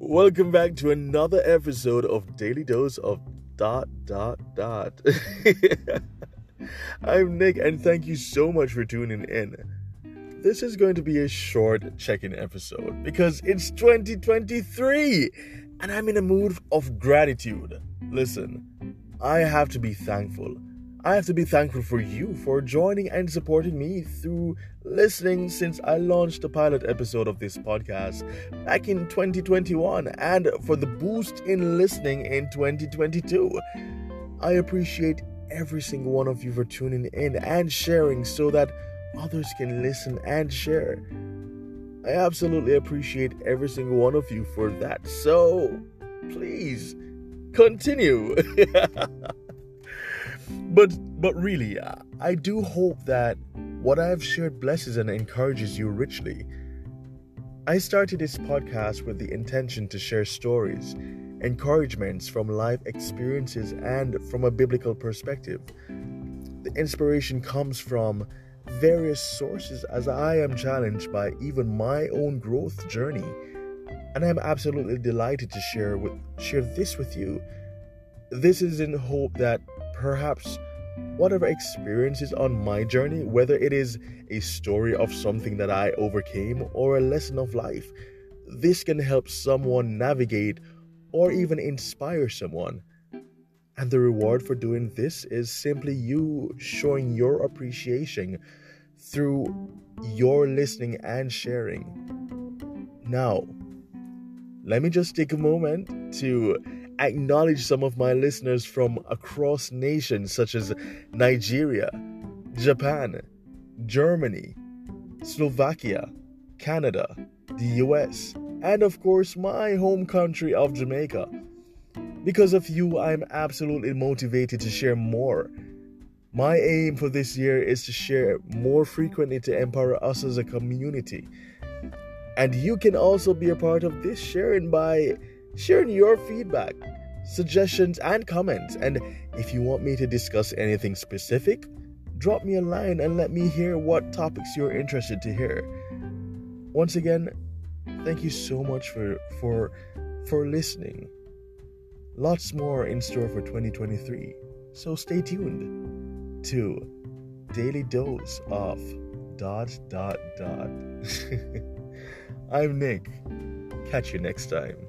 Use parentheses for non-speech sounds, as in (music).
Welcome back to another episode of Daily Dose of dot dot dot. (laughs) I'm Nick and thank you so much for tuning in. This is going to be a short check-in episode because it's 2023 and I'm in a mood of gratitude. Listen, I have to be thankful I have to be thankful for you for joining and supporting me through listening since I launched the pilot episode of this podcast back in 2021 and for the boost in listening in 2022. I appreciate every single one of you for tuning in and sharing so that others can listen and share. I absolutely appreciate every single one of you for that. So, please continue. (laughs) But but really, I do hope that what I have shared blesses and encourages you richly. I started this podcast with the intention to share stories, encouragements from life experiences, and from a biblical perspective. The inspiration comes from various sources as I am challenged by even my own growth journey. And I'm absolutely delighted to share with share this with you. This is in hope that perhaps whatever experiences on my journey, whether it is a story of something that I overcame or a lesson of life, this can help someone navigate or even inspire someone. And the reward for doing this is simply you showing your appreciation through your listening and sharing. Now, let me just take a moment to acknowledge some of my listeners from across nations such as Nigeria, Japan, Germany, Slovakia, Canada, the US, and of course my home country of Jamaica. Because of you, I'm absolutely motivated to share more. My aim for this year is to share more frequently to empower us as a community. And you can also be a part of this sharing by sharing your feedback, suggestions, and comments. And if you want me to discuss anything specific, drop me a line and let me hear what topics you're interested to hear. Once again, thank you so much for for for listening. Lots more in store for 2023. So stay tuned to Daily Dose of dot dot dot. (laughs) I'm Nick. Catch you next time.